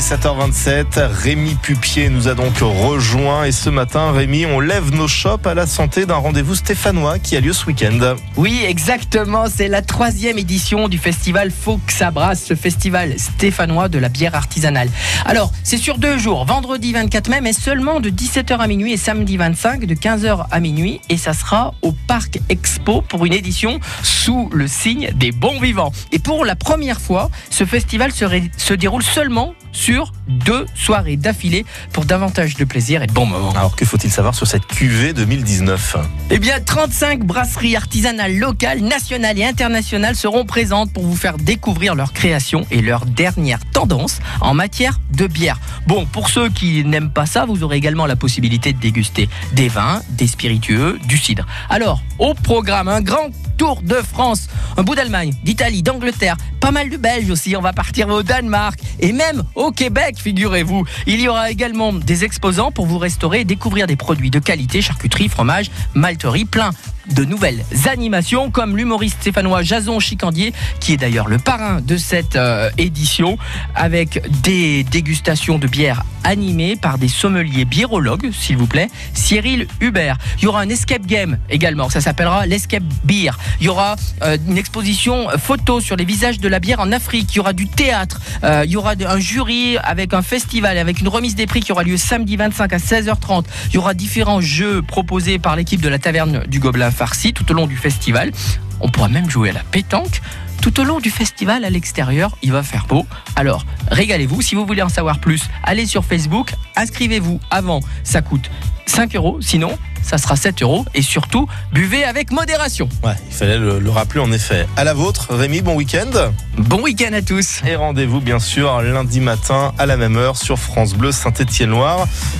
est 7h27. Rémi Pupier nous a donc rejoint et ce matin, Rémi, on lève nos chopes à la santé d'un rendez-vous stéphanois qui a lieu ce week-end. Oui, exactement. C'est la troisième édition du festival Foxabras, ce festival stéphanois de la bière artisanale. Alors, c'est sur deux jours, vendredi 24 mai, mais seulement de 17h à minuit et samedi 25 de 15h à minuit. Et ça sera au Parc Expo pour une édition sous le signe des bons vivants. Et pour la première fois, ce festival se déroule seulement sur deux soirées d'affilée pour davantage de plaisir et de bons moments. Alors que faut-il savoir sur cette QV 2019 Eh bien, 35 brasseries artisanales locales, nationales et internationales seront présentes pour vous faire découvrir leurs créations et leurs dernières tendances en matière de bière. Bon, pour ceux qui n'aiment pas ça, vous aurez également la possibilité de déguster des vins, des spiritueux, du cidre. Alors, au programme, un grand tour de France, un bout d'Allemagne, d'Italie, d'Angleterre, pas mal de Belges aussi. On va partir au Danemark et même au Québec, figurez-vous. Il y aura également des exposants pour vous restaurer et découvrir des produits de qualité, charcuterie, fromage, malterie, plein de nouvelles animations comme l'humoriste stéphanois Jason Chicandier qui est d'ailleurs le parrain de cette euh, édition avec des dégustations de bières animées par des sommeliers biérologues s'il vous plaît Cyril Hubert il y aura un escape game également ça s'appellera l'escape beer il y aura euh, une exposition photo sur les visages de la bière en Afrique il y aura du théâtre euh, il y aura un jury avec un festival avec une remise des prix qui aura lieu samedi 25 à 16h30 il y aura différents jeux proposés par l'équipe de la taverne du Gobelin Farci tout au long du festival. On pourra même jouer à la pétanque. Tout au long du festival à l'extérieur, il va faire beau. Alors, régalez-vous. Si vous voulez en savoir plus, allez sur Facebook, inscrivez-vous avant. Ça coûte 5 euros. Sinon, ça sera 7 euros. Et surtout, buvez avec modération. Ouais, il fallait le, le rappeler en effet. À la vôtre, Rémi, bon week-end. Bon week-end à tous. Et rendez-vous bien sûr lundi matin à la même heure sur France Bleu Saint-Étienne-Loire.